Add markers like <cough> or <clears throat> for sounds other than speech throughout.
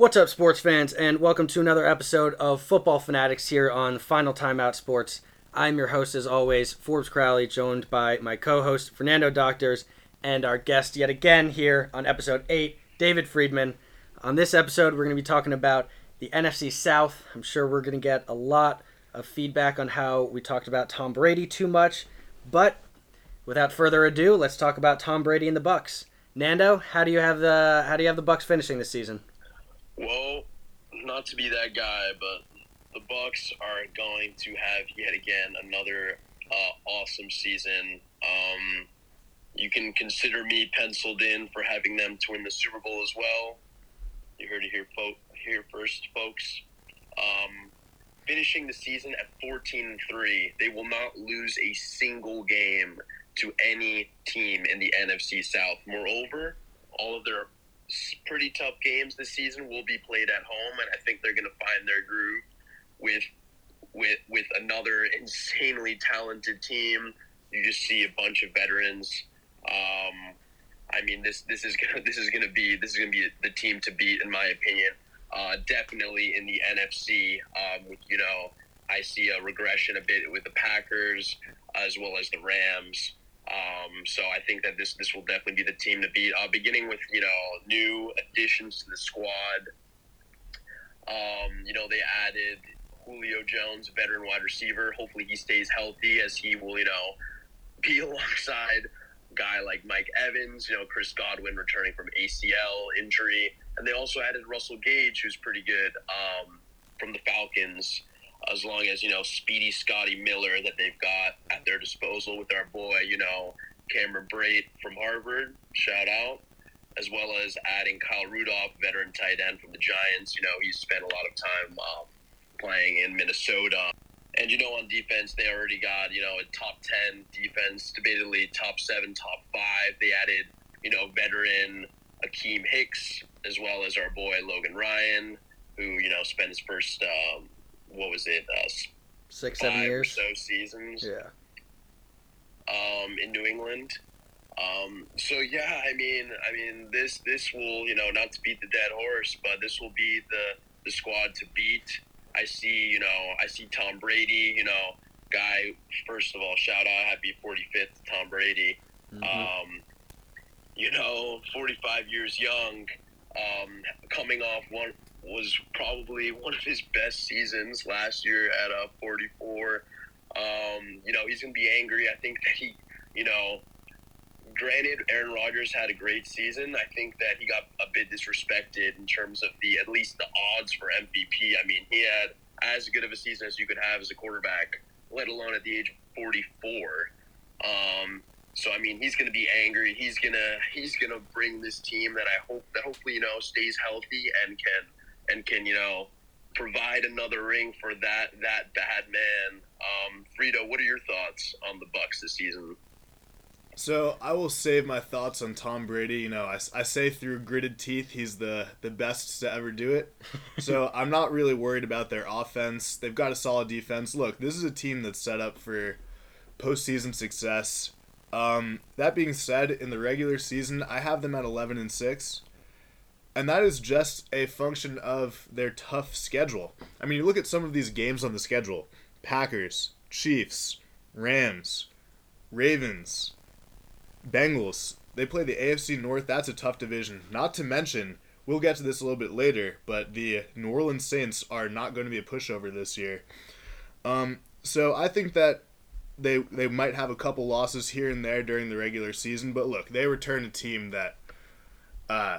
What's up, sports fans, and welcome to another episode of Football Fanatics here on Final Timeout Sports. I'm your host, as always, Forbes Crowley, joined by my co host, Fernando Doctors, and our guest yet again here on episode 8, David Friedman. On this episode, we're going to be talking about the NFC South. I'm sure we're going to get a lot of feedback on how we talked about Tom Brady too much, but without further ado, let's talk about Tom Brady and the Bucks. Nando, how do you have the how do you have the Bucks finishing this season? Well, not to be that guy, but the Bucks are going to have yet again another uh, awesome season. Um, you can consider me penciled in for having them to win the Super Bowl as well. You heard it here, fo- here first, folks. Um, finishing the season at 14 and 3, they will not lose a single game to any team in the NFC South. Moreover, all of their pretty tough games this season will be played at home, and I think they're going to find their groove with with with another insanely talented team. You just see a bunch of veterans. Um, I mean, this this is gonna <laughs> this is gonna be this is gonna be the team to beat, in my opinion. Uh, definitely in the NFC, um, you know, I see a regression a bit with the Packers as well as the Rams. Um, so I think that this this will definitely be the team to beat. Uh, beginning with you know new additions to the squad. Um, you know they added Julio Jones, veteran wide receiver. Hopefully he stays healthy as he will you know <laughs> be alongside guy like Mike Evans. You know Chris Godwin returning from ACL injury, and they also added Russell Gage, who's pretty good um, from the Falcons as long as you know speedy Scotty Miller that they've got at their disposal with our boy, you know Cameron Brate from Harvard, shout out, as well as adding Kyle Rudolph, veteran tight end from the Giants. You know he's spent a lot of time um, playing in Minnesota. And you know, on defense, they already got you know a top ten defense, debatably top seven, top five. They added you know veteran Akiem Hicks as well as our boy Logan Ryan, who you know spent his first um, what was it, uh, six, seven years, so seasons. Yeah. Um, in New England. Um, so yeah, I mean, I mean, this this will you know not to beat the dead horse, but this will be the the squad to beat. I see, you know, I see Tom Brady, you know, guy. First of all, shout out, happy 45th, Tom Brady. Mm-hmm. Um, you know, 45 years young, um, coming off one was probably one of his best seasons last year at a uh, 44. Um, you know, he's going to be angry. I think that he, you know, granted, Aaron Rodgers had a great season. I think that he got a bit disrespected in terms of the at least the odds for MVP. I mean, he had as good of a season as you could have as a quarterback, let alone at the age of 44. Um, so I mean, he's going to be angry. He's gonna he's gonna bring this team that I hope that hopefully you know stays healthy and can and can you know provide another ring for that that bad man. Um, Frito, what are your thoughts on the Bucks this season? So I will save my thoughts on Tom Brady. You know, I, I say through gritted teeth, he's the the best to ever do it. <laughs> so I'm not really worried about their offense. They've got a solid defense. Look, this is a team that's set up for postseason success. Um, that being said, in the regular season, I have them at 11 and six and that is just a function of their tough schedule. I mean, you look at some of these games on the schedule Packers, Chiefs, Rams, Ravens, Bengals. They play the AFC North. That's a tough division. Not to mention, we'll get to this a little bit later, but the New Orleans Saints are not going to be a pushover this year. Um, so I think that they they might have a couple losses here and there during the regular season, but look, they return a team that uh,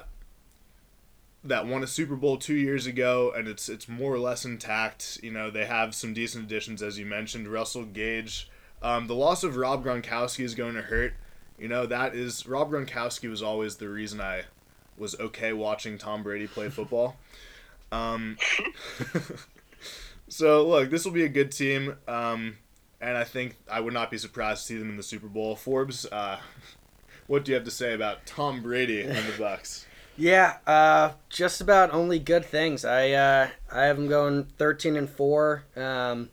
that won a Super Bowl two years ago, and it's it's more or less intact. You know, they have some decent additions, as you mentioned, Russell Gage. Um, the loss of Rob Gronkowski is going to hurt. You know, that is Rob Gronkowski was always the reason I was okay watching Tom Brady play <laughs> football. Um, <laughs> so look, this will be a good team, um, and I think I would not be surprised to see them in the Super Bowl. Forbes, uh, <laughs> what do you have to say about Tom Brady and the Bucks? Yeah, uh, just about only good things. I uh, I have them going thirteen and four, um,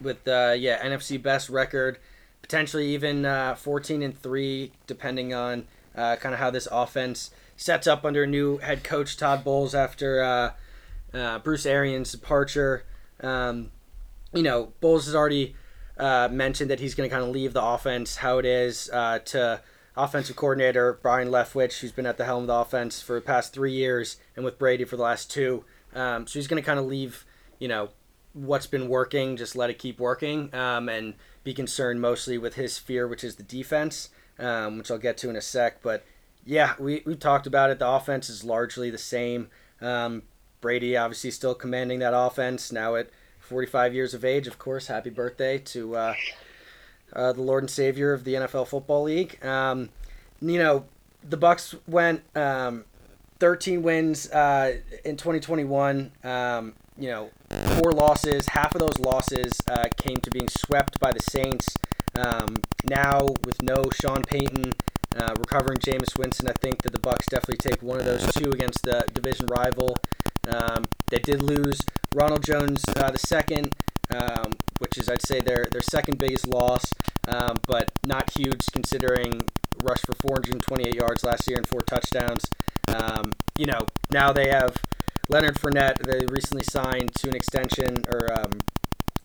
with uh, yeah NFC best record, potentially even uh, fourteen and three, depending on uh, kind of how this offense sets up under new head coach Todd Bowles after uh, uh, Bruce Arians' departure. Um, you know, Bowles has already uh, mentioned that he's going to kind of leave the offense how it is uh, to offensive coordinator Byron Leftwich, who's been at the helm of the offense for the past three years and with Brady for the last two. Um, so he's going to kind of leave, you know, what's been working, just let it keep working, um, and be concerned mostly with his fear, which is the defense, um, which I'll get to in a sec. But yeah, we, we talked about it. The offense is largely the same. Um, Brady obviously still commanding that offense now at 45 years of age. Of course, happy birthday to uh, uh, the Lord and Savior of the NFL Football League. Um, you know, the Bucks went um, 13 wins uh, in 2021. Um, you know, four losses. Half of those losses uh, came to being swept by the Saints. Um, now with no Sean Payton, uh, recovering Jameis Winston, I think that the Bucks definitely take one of those two against the division rival. Um, they did lose Ronald Jones uh, the second, um, which is I'd say their their second biggest loss, um, but not huge considering rushed for 428 yards last year and four touchdowns. Um, you know now they have Leonard Fournette. They recently signed to an extension or um,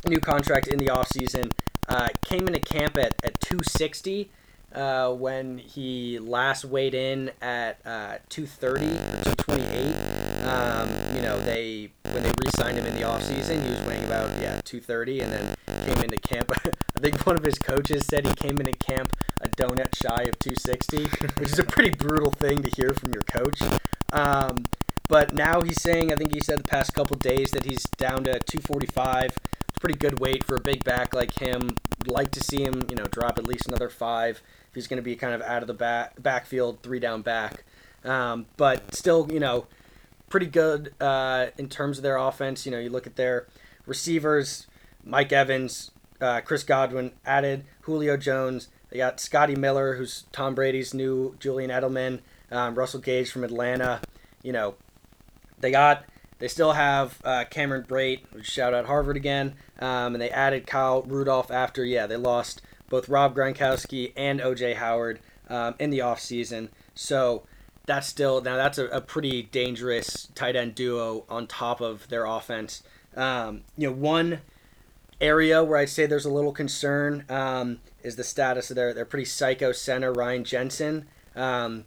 new contract in the offseason. Uh, came into camp at, at 260 uh, when he last weighed in at uh, 230 or 228. Um, you know, they when they re-signed him in the offseason, he was weighing about yeah 230, and then came into camp. <laughs> I think one of his coaches said he came into camp a donut shy of 260, <laughs> which is a pretty brutal thing to hear from your coach. Um, but now he's saying, I think he said the past couple days that he's down to 245. It's pretty good weight for a big back like him. Would like to see him, you know, drop at least another five if he's going to be kind of out of the back backfield, three down back. Um, but still, you know, pretty good uh, in terms of their offense. You know, you look at their receivers, Mike Evans, uh, Chris Godwin added, Julio Jones. They got Scotty Miller, who's Tom Brady's new Julian Edelman, um, Russell Gage from Atlanta. You know, they got they still have uh, Cameron Brate, shout out Harvard again, um, and they added Kyle Rudolph after yeah they lost both Rob Gronkowski and OJ Howard um, in the offseason. So that's still now that's a, a, pretty dangerous tight end duo on top of their offense. Um, you know, one area where I'd say there's a little concern um, is the status of their their pretty psycho center Ryan Jensen. Um,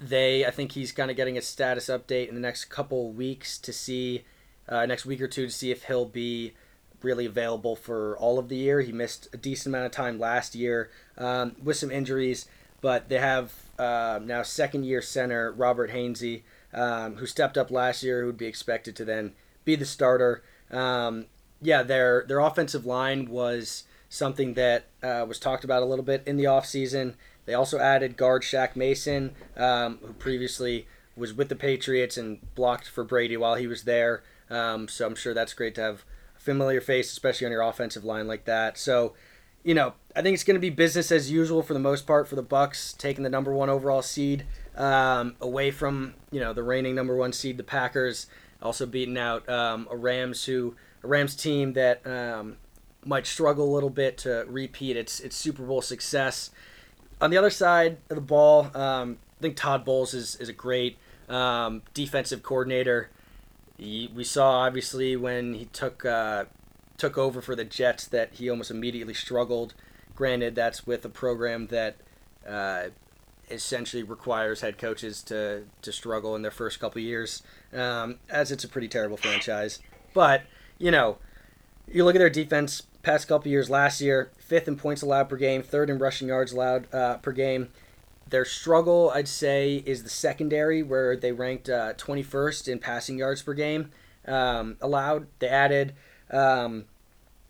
they, I think he's kind of getting a status update in the next couple weeks to see, uh, next week or two to see if he'll be really available for all of the year. He missed a decent amount of time last year um, with some injuries, but they have uh, now second year center Robert Hainsey, um, who stepped up last year, who would be expected to then be the starter. Um, yeah, their their offensive line was something that uh, was talked about a little bit in the offseason. They also added guard Shaq Mason, um, who previously was with the Patriots and blocked for Brady while he was there. Um, so I'm sure that's great to have a familiar face, especially on your offensive line like that. So, you know, I think it's going to be business as usual for the most part for the Bucks, taking the number one overall seed um, away from you know the reigning number one seed, the Packers. Also beating out um, a Rams who a Rams team that um, might struggle a little bit to repeat its its Super Bowl success on the other side of the ball, um, I think Todd Bowles is, is a great um, defensive coordinator. He, we saw obviously when he took uh, took over for the Jets that he almost immediately struggled. Granted, that's with a program that uh, essentially requires head coaches to to struggle in their first couple years, um, as it's a pretty terrible franchise. But you know, you look at their defense past couple years. Last year, fifth in points allowed per game, third in rushing yards allowed uh, per game. Their struggle, I'd say, is the secondary, where they ranked uh, 21st in passing yards per game um, allowed. They added um,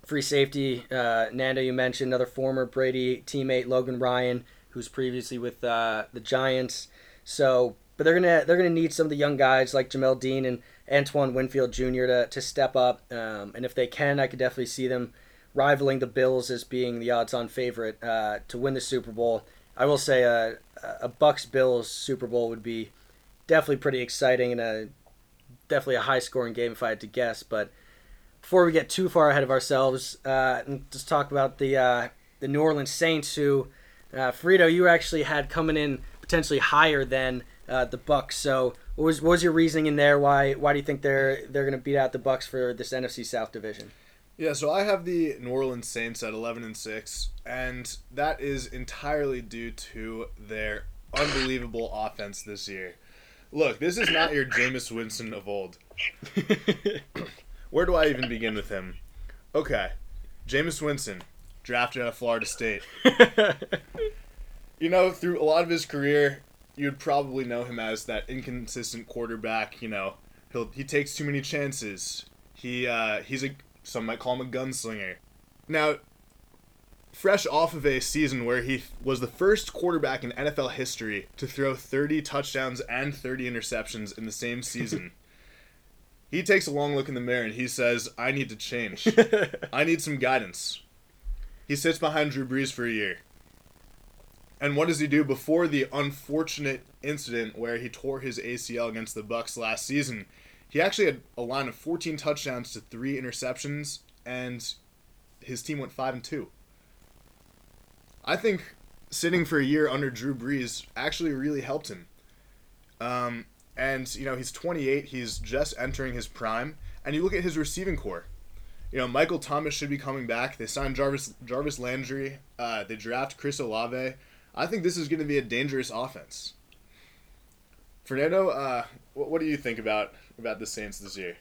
free safety. Uh, Nando, you mentioned another former Brady teammate, Logan Ryan, who's previously with uh, the Giants. So, but they're gonna they're gonna need some of the young guys like Jamel Dean and Antoine Winfield Jr. to, to step up. Um, and if they can, I could definitely see them rivaling the Bills as being the odds-on favorite uh, to win the Super Bowl. I will say a, a Bucks Bills Super Bowl would be definitely pretty exciting and a definitely a high-scoring game if I had to guess. But before we get too far ahead of ourselves, uh, and just talk about the uh, the New Orleans Saints, who uh, Frito you actually had coming in potentially higher than uh, the Bucks. So, what was what was your reasoning in there? Why why do you think they're they're going to beat out the Bucks for this NFC South division? Yeah, so I have the New Orleans Saints at 11 and 6, and that is entirely due to their unbelievable offense this year. Look, this is not your Jameis Winston of old. <laughs> Where do I even begin with him? Okay, Jameis Winston, drafted out of Florida State. <laughs> you know, through a lot of his career, you'd probably know him as that inconsistent quarterback. You know, he'll he takes too many chances. He uh, he's a some might call him a gunslinger. Now, fresh off of a season where he was the first quarterback in NFL history to throw 30 touchdowns and 30 interceptions in the same season. <laughs> he takes a long look in the mirror and he says, I need to change. <laughs> I need some guidance. He sits behind Drew Brees for a year. And what does he do before the unfortunate incident where he tore his ACL against the Bucks last season? He actually had a line of 14 touchdowns to 3 interceptions and his team went 5 and 2. I think sitting for a year under Drew Brees actually really helped him. Um, and you know he's 28. He's just entering his prime. And you look at his receiving corps. You know Michael Thomas should be coming back. They signed Jarvis Jarvis Landry. Uh, they draft Chris Olave. I think this is going to be a dangerous offense. Fernando, uh, what, what do you think about about the Saints this year?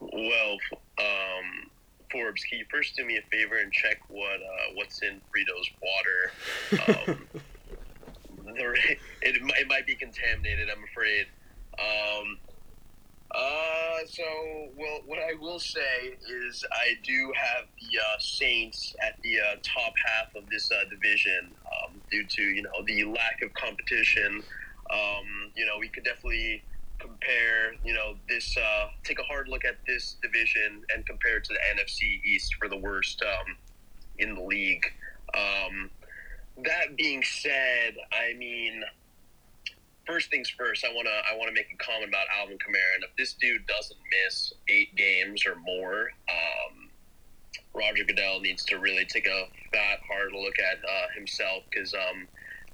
Well, um, Forbes, can you first do me a favor and check what uh, what's in Frito's water? Um, <laughs> <laughs> it, it might be contaminated, I'm afraid. Um, uh, so, well, what I will say is I do have the uh, Saints at the uh, top half of this uh, division um, due to you know the lack of competition. Um, you know, we could definitely compare, you know, this, uh, take a hard look at this division and compare it to the NFC East for the worst um, in the league. That being said, I mean, first things first, I want to I want to make a comment about Alvin Kamara, and if this dude doesn't miss eight games or more, um, Roger Goodell needs to really take a fat, hard look at uh, himself. Because um,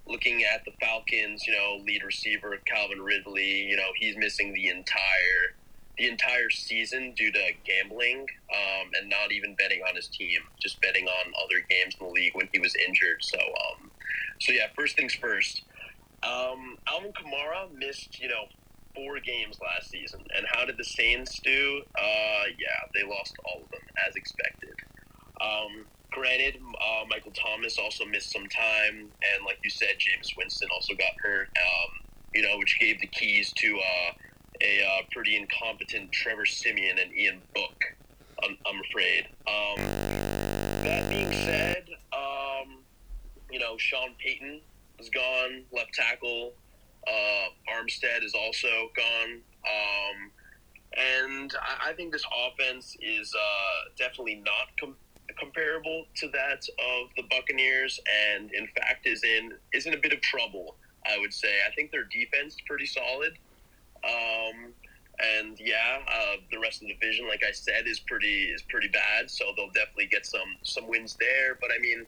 looking at the Falcons, you know, lead receiver Calvin Ridley, you know, he's missing the entire the entire season due to gambling um, and not even betting on his team, just betting on other games in the league when he was injured. So, um, so yeah, first things first. Um, Alvin Kamara missed, you know, four games last season, and how did the Saints do? Uh, yeah, they lost all of them as expected. Um, granted, uh, Michael Thomas also missed some time, and like you said, Jameis Winston also got hurt. Um, you know, which gave the keys to uh, a uh, pretty incompetent Trevor Siemian and Ian Book. I'm, I'm afraid. Um, that being said, um, you know, Sean Payton is gone, left tackle. Uh, Armstead is also gone. Um, and I, I, think this offense is uh, definitely not com- comparable to that of the Buccaneers, and in fact is in is in a bit of trouble. I would say. I think their defense is pretty solid. Um, and yeah, uh, the rest of the division, like I said, is pretty is pretty bad. So they'll definitely get some some wins there. But I mean,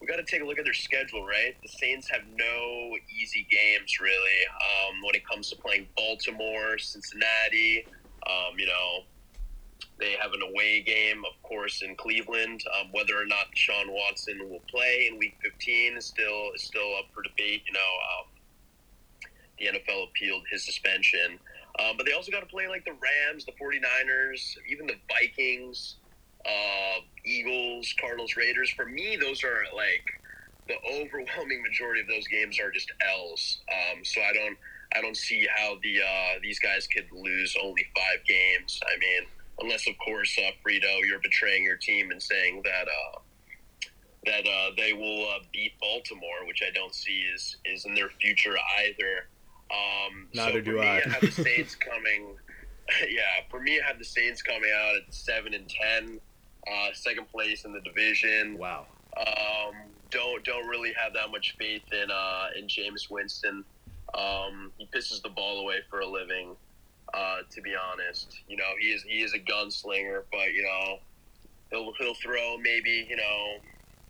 we got to take a look at their schedule, right? The Saints have no easy games really um, when it comes to playing Baltimore, Cincinnati. Um, you know, they have an away game, of course, in Cleveland. Um, whether or not Sean Watson will play in Week 15 is still is still up for debate. You know, um, the NFL appealed his suspension, um, but they also got to play like the Rams, the 49ers, even the Vikings, uh, Eagles, Cardinals, Raiders. For me, those are like the overwhelming majority of those games are just L's. Um, so I don't I don't see how the uh, these guys could lose only five games. I mean unless of course uh, Frito, you're betraying your team and saying that uh, that uh, they will uh, beat Baltimore, which I don't see is is in their future either. Um, Neither so do me, I. I have the <laughs> Saints coming. <laughs> yeah, for me, I have the Saints coming out at seven and ten, uh, second place in the division. Wow. Um, don't don't really have that much faith in uh, in Jameis Winston. Um, he pisses the ball away for a living. Uh, to be honest, you know he is he is a gunslinger, but you know he'll he'll throw maybe you know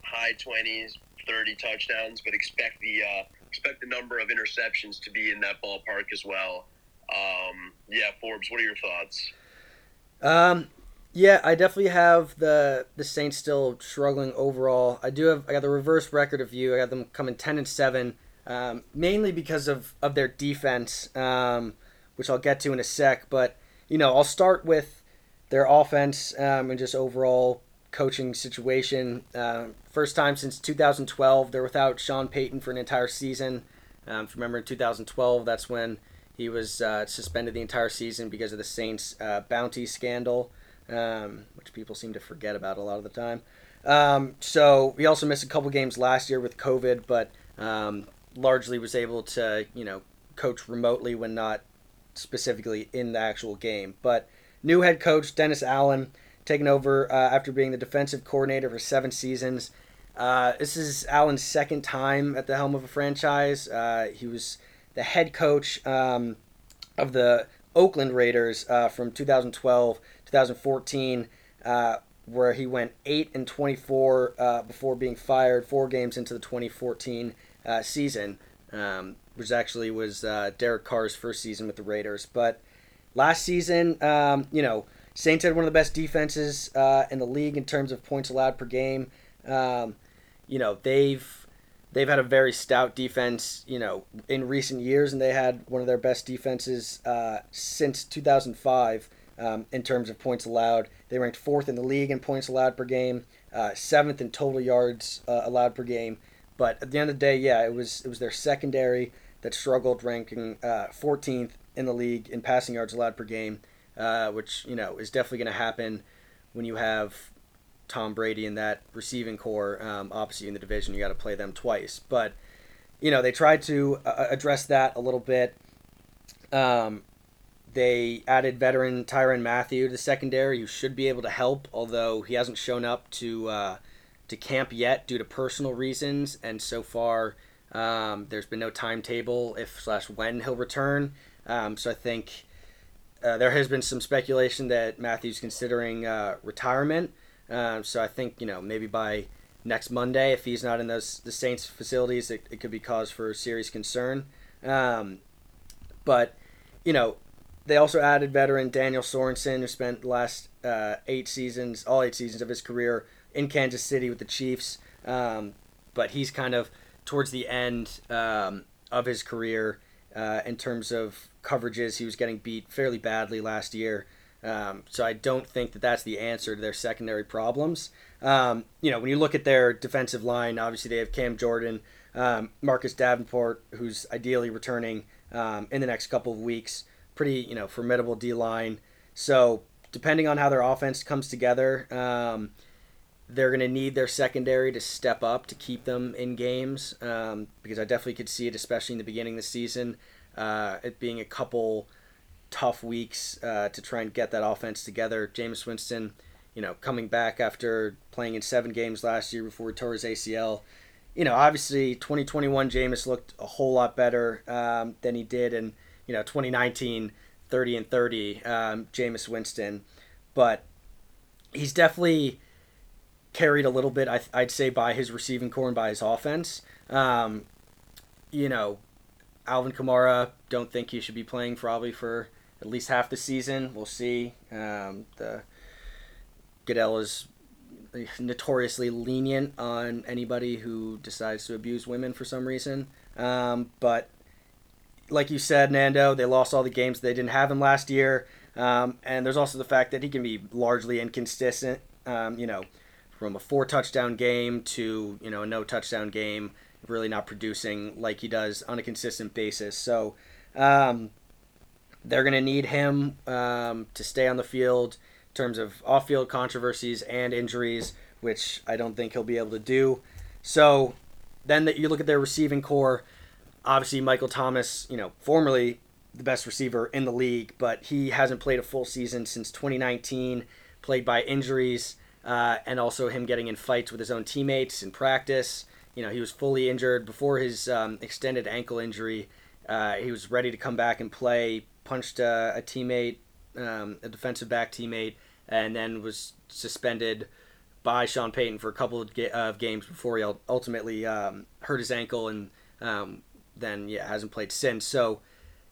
high twenties, thirty touchdowns, but expect the uh, expect the number of interceptions to be in that ballpark as well. Um, yeah, Forbes, what are your thoughts? Um, yeah, I definitely have the the Saints still struggling overall. I do have I got the reverse record of you. I got them coming ten and seven, um, mainly because of of their defense, um, which I'll get to in a sec. But you know, I'll start with their offense um, and just overall coaching situation. Uh, first time since 2012, they're without Sean Payton for an entire season. Um, if you remember in 2012, that's when he was uh, suspended the entire season because of the Saints' uh, bounty scandal, um, which people seem to forget about a lot of the time. Um, so he also missed a couple games last year with COVID, but um, largely was able to, you know, coach remotely when not specifically in the actual game. But new head coach Dennis Allen taking over uh, after being the defensive coordinator for seven seasons. Uh, this is Allen's second time at the helm of a franchise. Uh, he was the head coach um, of the Oakland Raiders uh, from 2012 2014, uh, where he went 8 and 24 uh, before being fired four games into the 2014 season, um, which actually was Derek Carr's first season with the Raiders. But last season, um, you know, Saints had one of the best defenses uh, in the league in terms of points allowed per game. Um, you know they've they've had a very stout defense. You know in recent years, and they had one of their best defenses uh, since 2005 um, in terms of points allowed. They ranked fourth in the league in points allowed per game, uh, seventh in total yards uh, allowed per game. But at the end of the day, yeah, it was it was their secondary that struggled, ranking 14th uh, in the league in passing yards allowed per game uh, which you know is definitely going to happen when you have Tom Brady in that receiving corps um, opposite in the division. You got to play them twice, but you know they tried to uh, uh, address that a little bit. Um, they added veteran Tyrann Mathieu to the secondary, who should be able to help, although he hasn't shown up to uh, to camp yet due to personal reasons, and so far um, there's been no timetable if slash when he'll return. Um, so I think uh, there has been some speculation that Mathieu's considering uh, retirement. Uh, so I think you know maybe by next Monday, if he's not in those the Saints facilities, it, it could be cause for serious concern. Um, but you know, they also added veteran Daniel Sorensen, who spent the last uh, eight seasons, all eight seasons of his career in Kansas City with the Chiefs. Um, but he's kind of towards the end um, of his career uh, in terms of coverages. He was getting beat fairly badly last year. Um, so I don't think that that's the answer to their secondary problems. Um, you know, when you look at their defensive line, obviously they have Cam Jordan, um, Marcus Davenport, who's ideally returning um, in the next couple of weeks. Pretty, you know, formidable D line. So depending on how their offense comes together, um, they're going to need their secondary to step up to keep them in games um, because I definitely could see it, especially in the beginning of the season uh, it being a couple tough weeks uh, to try and get that offense together. Jameis Winston, you know, coming back after playing in seven games last year before he tore his ACL. You know, obviously 2021 Jameis looked a whole lot better um, than he did in, you know, 2019 30 and 30 um, Jameis Winston. But he's definitely carried a little bit, I, would say, by his receiving corps and by his offense. Um, you know, Alvin Kamara, don't think he should be playing probably for at least half the season. We'll see. Um, the Goodell is notoriously lenient on anybody who decides to abuse women for some reason. Um, but like you said, Nando, they lost all the games. They didn't have him last year. Um, and there's also the fact that he can be largely inconsistent. Um, you know, from a four touchdown game to you know a no touchdown game really not producing like he does on a consistent basis. So um, they're going to need him um, to stay on the field in terms of off field controversies and injuries, which I don't think he'll be able to do. So then that you look at their receiving corps, obviously Michael Thomas, you know, formerly the best receiver in the league, but he hasn't played a full season since 2019, played by injuries, uh, and also him getting in fights with his own teammates in practice you know, he was fully injured before his um, extended ankle injury. Uh, he was ready to come back and play. Punched a, a teammate, um, a defensive back teammate, and then was suspended by Sean Payton for a couple of, ga- of games before he ultimately um, hurt his ankle and um, then yeah, hasn't played since. So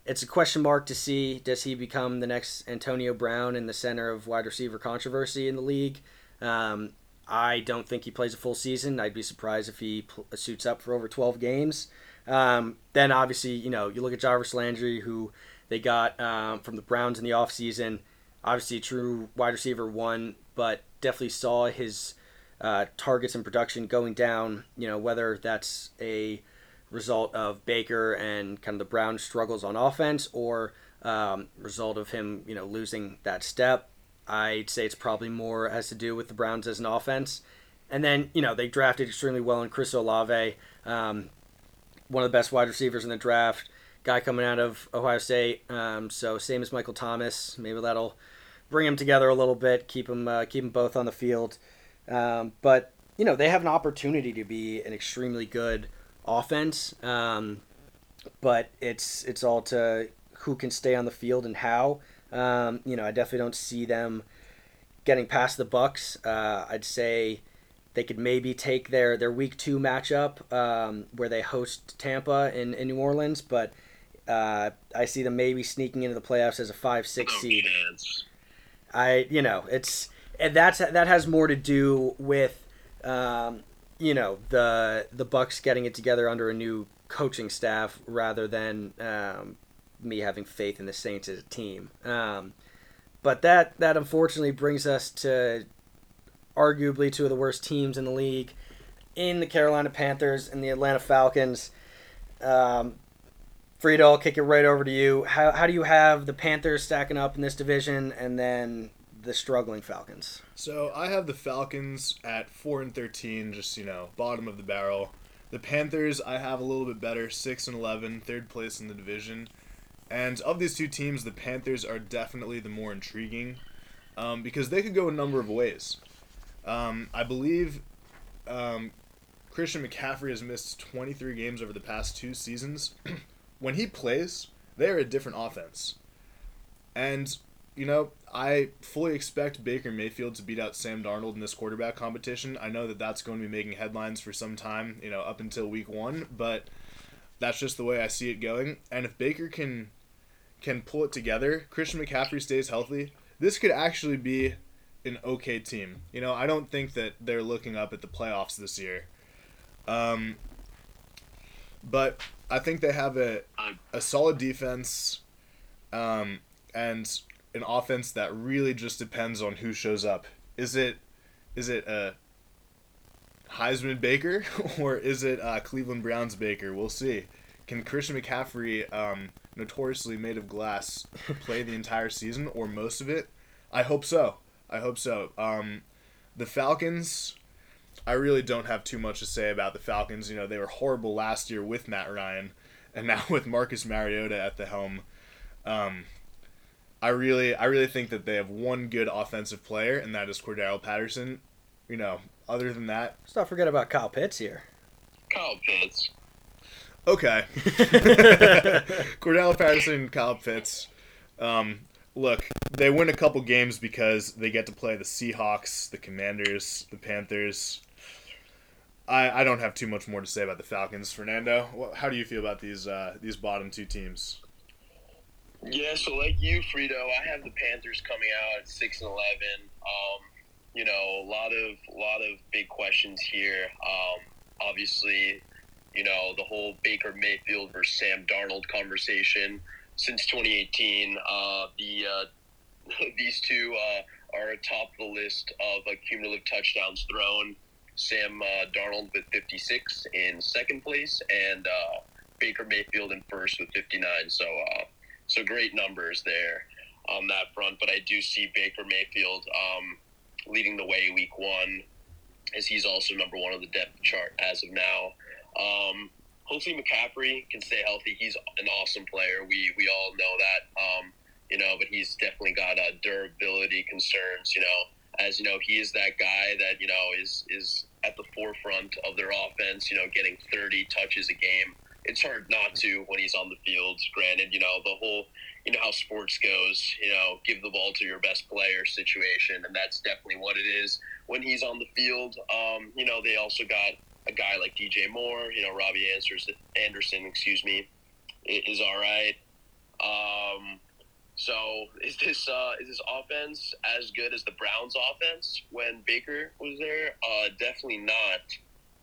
it's a question mark to see does he become the next Antonio Brown in the center of wide receiver controversy in the league. Um, I don't think he plays a full season. I'd be surprised if he pl- suits up for over 12 games. Um, then obviously, you know, you look at Jarvis Landry, who they got um, from the Browns in the offseason. Obviously, a true wide receiver one, but definitely saw his uh, targets and production going down. You know, whether that's a result of Baker and kind of the Browns' struggles on offense or um, result of him, you know, losing that step. I'd say it's probably more has to do with the Browns as an offense. And then, you know, they drafted extremely well in Chris Olave, um, one of the best wide receivers in the draft, guy coming out of Ohio State. Um, so same as Michael Thomas. Maybe that'll bring them together a little bit, keep them uh, keep them both on the field. Um, but you know, they have an opportunity to be an extremely good offense. Um, but it's it's all to who can stay on the field and how. Um, you know, I definitely don't see them getting past the Bucks. Uh, I'd say they could maybe take their their week two matchup um, where they host Tampa in, in New Orleans, but uh, I see them maybe sneaking into the playoffs as a five six seed. I you know it's and that's that has more to do with um, you know the the Bucks getting it together under a new coaching staff rather than um, me having faith in the Saints as a team. Um, but that that unfortunately brings us to arguably two of the worst teams in the league in the Carolina Panthers and the Atlanta Falcons. Um, Frida, I'll kick it right over to you. How, how do you have the Panthers stacking up in this division and then the struggling Falcons? So I have the Falcons at four and thirteen, just you know, bottom of the barrel. The Panthers I have a little bit better, six and 11, third place in the division. And of these two teams, the Panthers are definitely the more intriguing, um, because they could go a number of ways. Um, I believe um, Christian McCaffrey has missed 23 games over the past two seasons. <clears throat> when he plays, they're a different offense. And, you know, I fully expect Baker Mayfield to beat out Sam Darnold in this quarterback competition. I know that that's going to be making headlines for some time, you know, up until week one, but that's just the way I see it going. And if Baker can can pull it together, Christian McCaffrey stays healthy, this could actually be an okay team. You know, I don't think that they're looking up at the playoffs this year. Um, but I think they have a a solid defense, um, and an offense that really just depends on who shows up. Is it is it a Heisman Baker <laughs> or is it uh, Cleveland Browns Baker? We'll see. Can Christian McCaffrey, um, notoriously made of glass, <laughs> play the entire season or most of it? I hope so. I hope so. Um, the Falcons, I really don't have too much to say about the Falcons. You know, they were horrible last year with Matt Ryan, <laughs> and now with Marcus Mariota at the helm. Um, I really, I really think that they have one good offensive player, and that is Cordarrelle Patterson. You know, other than that, Let's not forget about Kyle Pitts here. Kyle Pitts. Okay. <laughs> <laughs> Cordell Patterson, Kyle Pitts. Um, look, they win a couple games because they get to play the Seahawks, the Commanders, the Panthers. I, I don't have too much more to say about the Falcons. Fernando, how do you feel about these uh, these bottom two teams? Yeah, so like you, Frito, I have the Panthers coming out at six and eleven. Um, you know, a lot of a lot of big questions here. Um, obviously, you know the whole Baker Mayfield versus Sam Darnold conversation since 2018. Uh, the uh, <laughs> these two uh, are atop the list of uh, cumulative touchdowns thrown. Sam uh, Darnold with 56 in second place, and uh, Baker Mayfield in first with 59. So, so great numbers there on that front. But I do see Baker Mayfield um, leading the way week one, as he's also number one on the depth chart as of now. Um, hopefully McCaffrey can stay healthy. He's an awesome player. We we all know that. Um, you know, but he's definitely got uh, durability concerns. You know, as you know, he is that guy that you know is is at the forefront of their offense. You know, getting 30 touches a game. It's hard not to when he's on the field. Granted, you know the whole you know how sports goes. You know, give the ball to your best player situation, and that's definitely what it is when he's on the field. Um, you know, they also got a guy like DJ Moore, you know, Robbie Anderson, Anderson, excuse me, is all right. Um, so is this uh, is this offense as good as the Browns' offense when Baker was there? Uh, definitely not.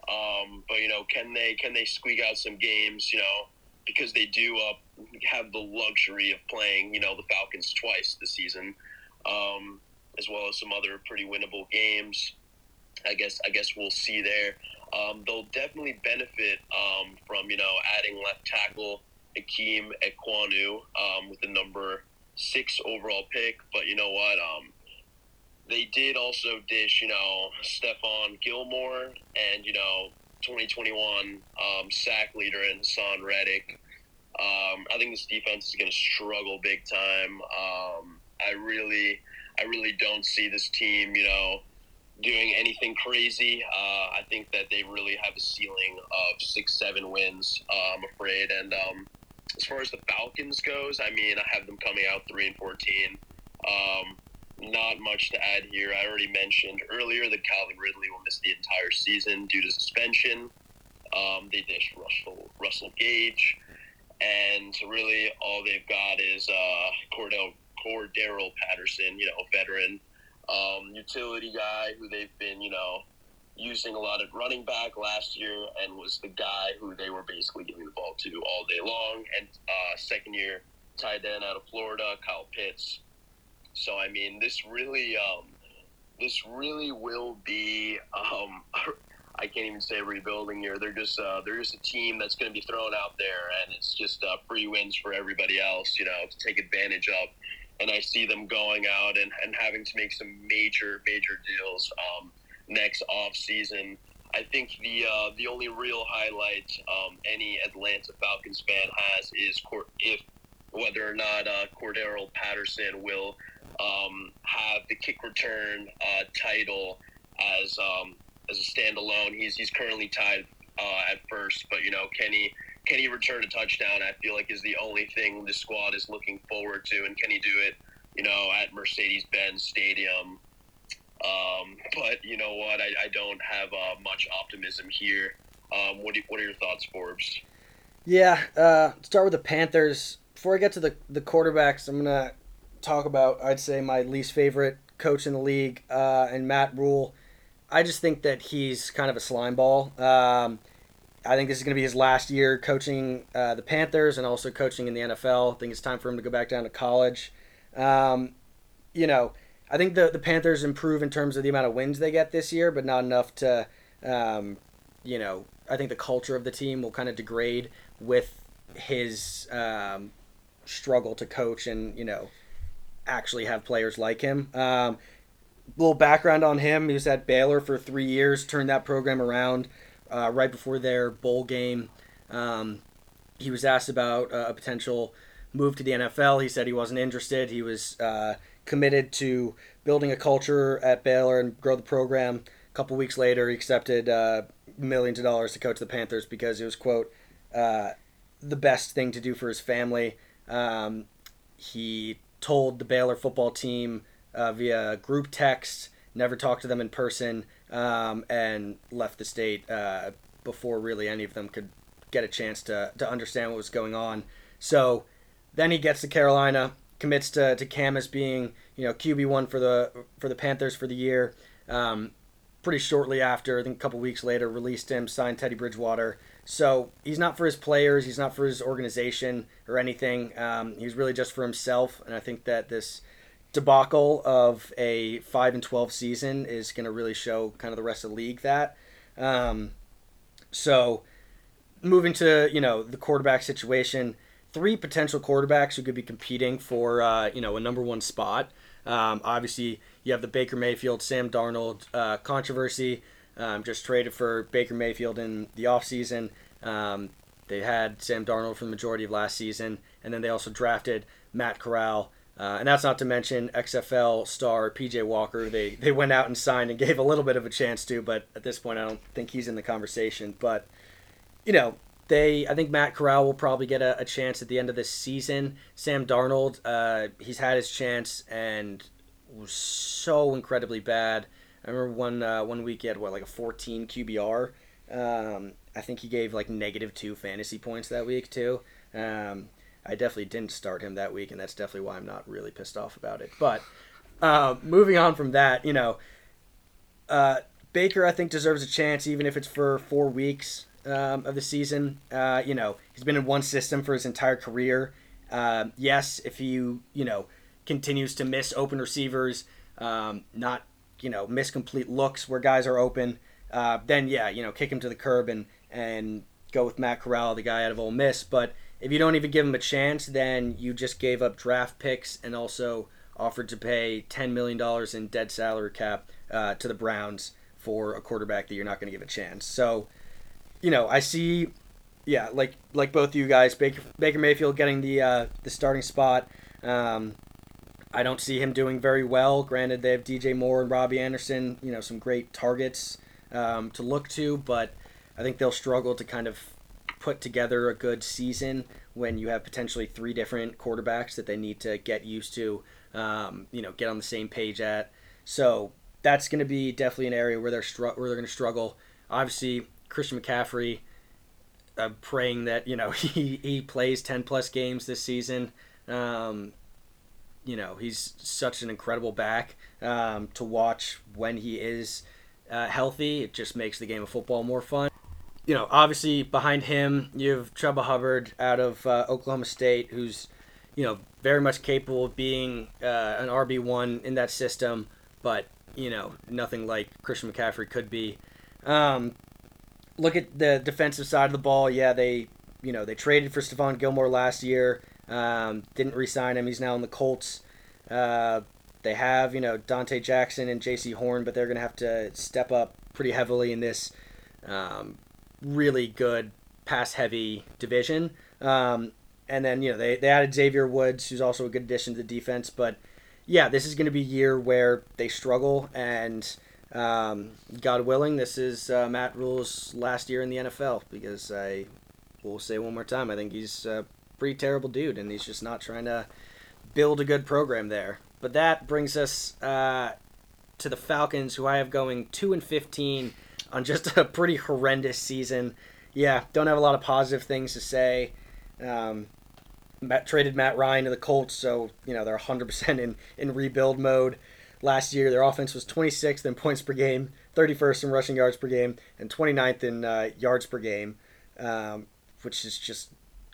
Um, but you know, can they can they squeak out some games? You know, because they do uh, have the luxury of playing you know the Falcons twice this season, um, as well as some other pretty winnable games. I guess I guess we'll see there. Um, they'll definitely benefit um, from you know adding left tackle Ikem Ekwonu um, with the number six overall pick. But you know what? Um, they did also dish you know Stephon Gilmore and you know 2021 um, sack leader in Haason Reddick. Um, I think this defense is going to struggle big time. Um, I really, I really don't see this team, you know, doing anything crazy. Uh, I think that they really have a ceiling of six, seven wins. Uh, I'm afraid. And um, as far as the Falcons goes, I mean, I have them coming out three and fourteen. Um, not much to add here. I already mentioned earlier that Calvin Ridley will miss the entire season due to suspension. Um, they dished Russell Russell Gage, and really all they've got is uh, Cordell Cordarrelle Patterson, you know, veteran um, utility guy who they've been, you know, using a lot of running back last year and was the guy who they were basically giving the ball to all day long. And uh, second year tight end out of Florida, Kyle Pitts. So I mean, this really, um, this really will be. Um, <laughs> I can't even say rebuilding here. They're just uh, they're just a team that's going to be thrown out there, and it's just uh, free wins for everybody else, you know, to take advantage of and I see them going out and, and having to make some major, major deals um, next off season. I think the uh, the only real highlight um, any Atlanta Falcons fan has is if whether or not uh, Cordarrelle Patterson will um, have the kick return uh, title as um, as a standalone. He's he's currently tied uh, at first, but you know Kenny can he return a touchdown? I feel like is the only thing the squad is looking forward to, and can he do it? You know, at Mercedes-Benz Stadium. Um, but you know what? I, I don't have uh, much optimism here. Um, what do, what are your thoughts, Forbes? Yeah, uh, start with the Panthers. Before I get to the the quarterbacks, I'm gonna talk about I'd say my least favorite coach in the league, uh, and Matt Rhule. I just think that he's kind of a slime ball. Um, I think this is going to be his last year coaching uh, the Panthers and also coaching in the NFL. I think it's time for him to go back down to college. Um, you know, I think the the Panthers improve in terms of the amount of wins they get this year, but not enough to, um, you know, I think the culture of the team will kind of degrade with his um, struggle to coach and you know actually have players like him. Um, little background on him: he was at Baylor for three years, turned that program around uh, right before their bowl game. Um, he was asked about uh, a potential move to the NFL. He said he wasn't interested. He was uh, committed to building a culture at Baylor and grow the program. A couple weeks later, he accepted uh, millions of dollars to coach the Panthers because it was quote uh, the best thing to do for his family. Um, he told the Baylor football team uh, via group text, never talked to them in person um, and left the state uh, before really any of them could get a chance to, to understand what was going on. So then he gets to Carolina, commits to, to Cam as being you know QB one for the for the Panthers for the year. Um, pretty shortly after, I think a couple weeks later, released him, signed Teddy Bridgewater. So he's not for his players, he's not for his organization or anything. Um, he's really just for himself, and I think that this debacle of a five and twelve season is going to really show kind of the rest of the league that. Um, so moving to you know the quarterback situation, three potential quarterbacks who could be competing for uh, you know a number one spot. Um, obviously, you have the Baker Mayfield, Sam Darnold uh, controversy. Um, just traded for Baker Mayfield in the offseason. Um, they had Sam Darnold for the majority of last season, and then they also drafted Matt Corral uh, and that's not to mention XFL star PJ Walker. They they went out and signed and gave a little bit of a chance to, but at this point, I don't think he's in the conversation. But you know, they I think Matt Corral will probably get a, a chance at the end of this season. Sam Darnold, uh, he's had his chance and was so incredibly bad. I remember one uh, one week he had what like a 14 QBR. Um, I think he gave like negative two fantasy points that week too. Um, I definitely didn't start him that week, and that's definitely why I'm not really pissed off about it. But uh, moving on from that, you know, uh, Baker I think deserves a chance, even if it's for four weeks um, of the season. Uh, you know, he's been in one system for his entire career. Uh, yes, if you you know continues to miss open receivers, um, not you know miss complete looks where guys are open, uh, then yeah, you know kick him to the curb and and go with Matt Corral, the guy out of Ole Miss. But if you don't even give him a chance, then you just gave up draft picks and also offered to pay $10 million in dead salary cap uh, to the Browns for a quarterback that you're not going to give a chance. So, you know, I see, yeah, like like both of you guys, Baker, Baker Mayfield getting the uh, the starting spot. Um, I don't see him doing very well. Granted, they have DJ Moore and Robbie Anderson, you know, some great targets um, to look to, but I think they'll struggle to kind of put together a good season when you have potentially three different quarterbacks that they need to get used to, um, you know, get on the same page at. So that's going to be definitely an area where they're str- where they're going to struggle. Obviously, Christian McCaffrey. Praying that you know <laughs> he, he plays ten plus games this season. Um, you know he's such an incredible back um, to watch when he is uh, healthy. It just makes the game of football more fun you know, obviously behind him you have Chuba Hubbard out of uh, Oklahoma State, who's you know very much capable of being uh, an RB one in that system, but you know nothing like Christian McCaffrey could be. Um, look at the defensive side of the ball. Yeah, they you know they traded for Stephon Gilmore last year. Um, didn't re-sign him. He's now in the Colts. Uh, they have you know Donte Jackson and Jaycee Horn, but they're going to have to step up pretty heavily in this um, really good pass heavy division. Um, and then, you know, they, they added Xavier Woods, who's also a good addition to the defense. But yeah, this is going to be a year where they struggle. And um, God willing, this is uh, Matt Rhule's last year in the NFL because I will say one more time, I think he's a pretty terrible dude and he's just not trying to build a good program there. But that brings us uh, to the Falcons, who I have going 2 and 15 on just a pretty horrendous season. Yeah, don't have a lot of positive things to say. Um, Matt, traded Matt Ryan to the Colts, so you know they're 100% in in rebuild mode. Last year, their offense was 26th in points per game, 31st in rushing yards per game, and 29th in uh, yards per game, um, which is just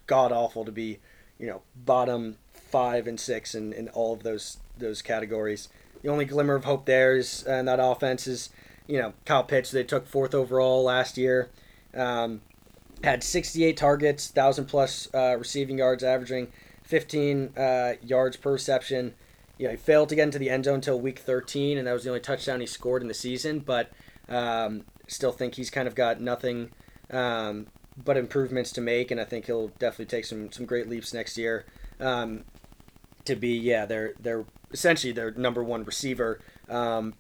god awful to be, you know, bottom five and six in, in all of those those categories. The only glimmer of hope there is uh, in that offense is you know, Kyle Pitts, they took fourth overall last year. Um, had 68 targets, 1,000 plus uh, receiving yards, averaging 15 uh, yards per reception. You know, he failed to get into the end zone until week 13, and that was the only touchdown he scored in the season. But um, still think he's kind of got nothing um, but improvements to make, and I think he'll definitely take some some great leaps next year um, to be yeah they're they're essentially their number one receiver. Um,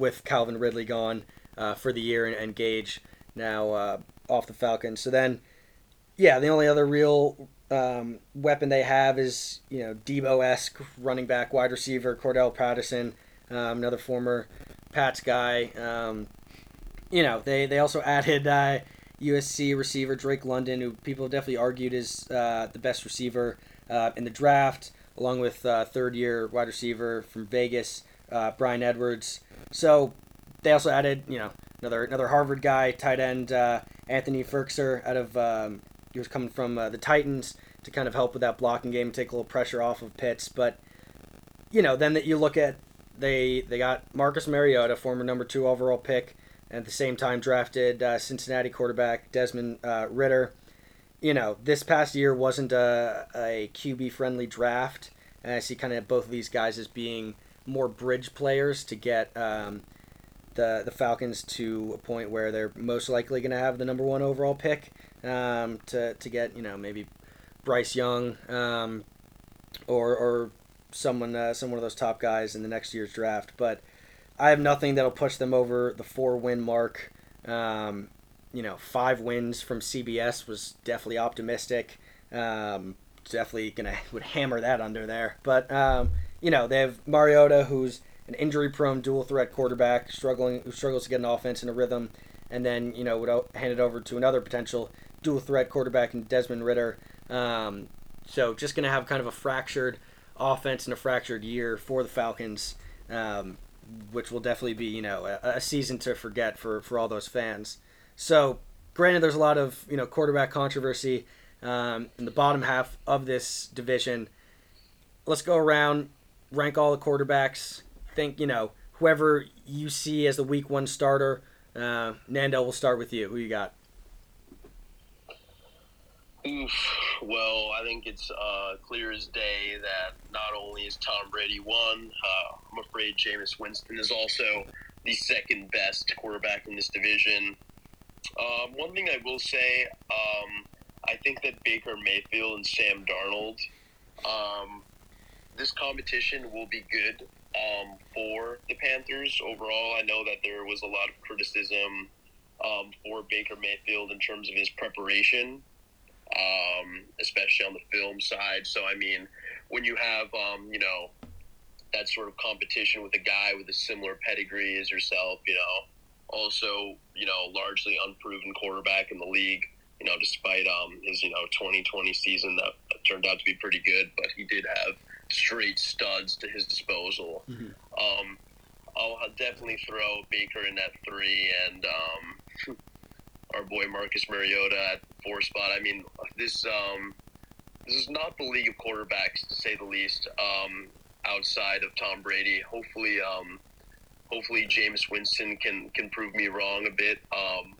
with Calvin Ridley gone uh, for the year and, and Gage now uh, off the Falcons. So then, yeah, the only other real um, weapon they have is you know Deebo esque running back, wide receiver Cordarrelle Patterson, um, another former Pats guy. Um, you know they they also added uh, USC receiver Drake London, who people have definitely argued is uh, the best receiver uh, in the draft, along with uh, third year wide receiver from Vegas Bryan Edwards. So they also added, you know, another another Harvard guy, tight end uh, Anthony Firkser out of um, he was coming from uh, the Titans to kind of help with that blocking game, take a little pressure off of Pitts. But you know, then that you look at they they got Marcus Mariota, former number two overall pick, and at the same time drafted uh, Cincinnati quarterback Desmond uh, Ridder. You know, this past year wasn't a, a QB friendly draft, and I see kind of both of these guys as being more bridge players to get um, the the Falcons to a point where they're most likely going to have the number one overall pick um, to to get you know maybe Bryce Young um, or or someone uh, some one of those top guys in the next year's draft. But I have nothing that'll push them over the four win mark. Um, you know, five wins from CBS was definitely optimistic. Um, definitely gonna <laughs> would hammer that under there, but um, you know, they have Mariota, who's an injury-prone dual-threat quarterback, struggling who struggles to get an offense in a rhythm. and then you know would hand it over to another potential dual threat quarterback in Desmond Ridder. Um, so just going to have kind of a fractured offense and a fractured year for the Falcons, um, which will definitely be you know a, a, season to forget for for all those fans. So granted, there's a lot of you know quarterback controversy um, in the bottom half of this division. Let's go around, rank all the quarterbacks. Think you know whoever you see as the week one starter. Uh, Nando, we'll start with you. Who you got? Oof. Well, I think it's uh, clear as day that not only is Tom Brady one, uh, I'm afraid Jameis Winston is also the second best quarterback in this division. Um, one thing I will say, um, I think that Baker Mayfield and Sam Darnold, um, this competition will be good um, for the Panthers overall. I know that there was a lot of criticism um, for Baker Mayfield in terms of his preparation, um, especially on the film side. So, I mean, when you have, um, you know, that sort of competition with a guy with a similar pedigree as yourself, you know, also, you know, largely unproven quarterback in the league, you know, despite um, his, you know, 2020 season that, that turned out to be pretty good, but he did have – straight studs to his disposal. Mm-hmm. Um, I'll definitely throw Baker in that three and um, our boy Marcus Mariota at four spot. I mean, this um, this is not the league of quarterbacks to say the least. Um, outside of Tom Brady, hopefully, um, hopefully Jameis Winston can can prove me wrong a bit. Um,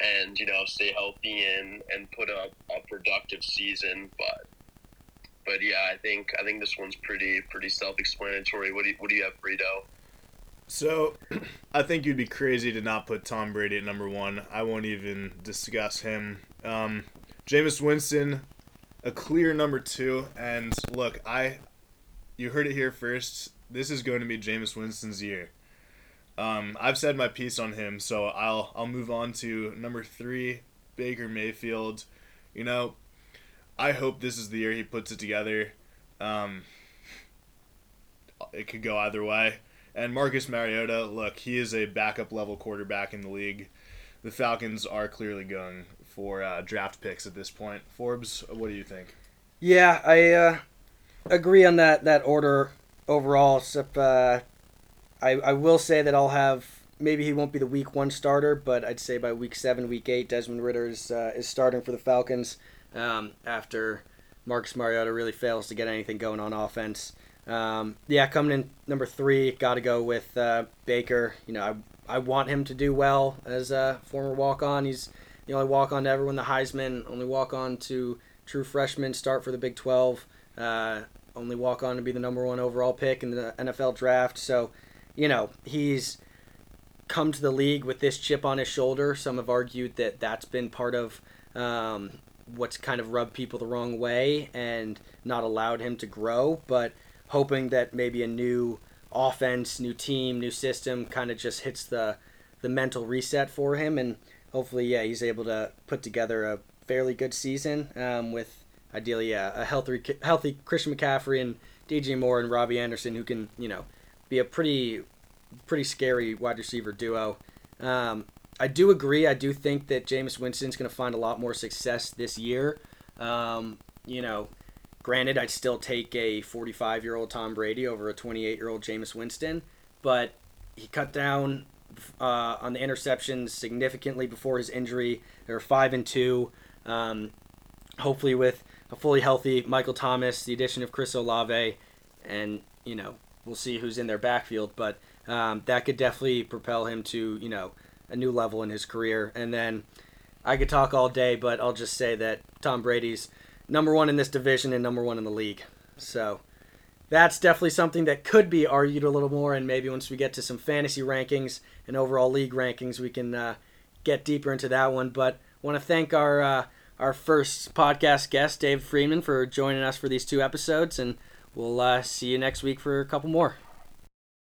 and you know, stay healthy and and put up a productive season, but but yeah, I think I think this one's pretty pretty self-explanatory. What do you, what do you have, Frito? So, <clears throat> I think you'd be crazy to not put Tom Brady at number one. I won't even discuss him. Um, Jameis Winston, a clear number two. And look, I, you heard it here first. This is going to be Jameis Winston's year. Um, I've said my piece on him, so I'll I'll move on to number three, Baker Mayfield. You know, I hope this is the year he puts it together. Um, it could go either way. And Marcus Mariota, look, he is a backup level quarterback in the league. The Falcons are clearly going for uh, draft picks at this point. Forbes, what do you think? Yeah, I uh, agree on that that order overall. Except, uh, I I will say that I'll have maybe he won't be the week one starter, but I'd say by week seven, week eight, Desmond Ridder is uh, is starting for the Falcons um, after Marcus Mariota really fails to get anything going on offense. Um, yeah, coming in number three, got to go with uh, Baker. You know, I, I want him to do well as a former walk on. He's the only walk on to ever win the Heisman, only walk on to true freshman start for the Big 12, uh, only walk on to be the number one overall pick in the NFL draft. So, you know, he's come to the league with this chip on his shoulder. Some have argued that that's been part of um, what's kind of rubbed people the wrong way and not allowed him to grow, but hoping that maybe a new offense, new team, new system kind of just hits the the mental reset for him and hopefully yeah, he's able to put together a fairly good season um, with ideally yeah, a healthy healthy Christian McCaffrey and DJ Moore and Robbie Anderson who can, you know, be a pretty pretty scary wide receiver duo. Um, I do agree. I do think that Jameis Winston's going to find a lot more success this year. Um, you know, granted, I'd still take a 45 year old Tom Brady over a 28 year old Jameis Winston, but he cut down uh, on the interceptions significantly before his injury. They were five and two. Um, hopefully, with a fully healthy Michael Thomas, the addition of Chris Olave, and you know, we'll see who's in their backfield, but um, that could definitely propel him to you know a new level in his career. And then I could talk all day, but I'll just say that Tom Brady's number one in this division and number one in the league. So that's definitely something that could be argued a little more. And maybe once we get to some fantasy rankings and overall league rankings, we can uh, get deeper into that one. But want to thank our uh, our first podcast guest, Dave Friedman, for joining us for these two episodes, and we'll uh, see you next week for a couple more.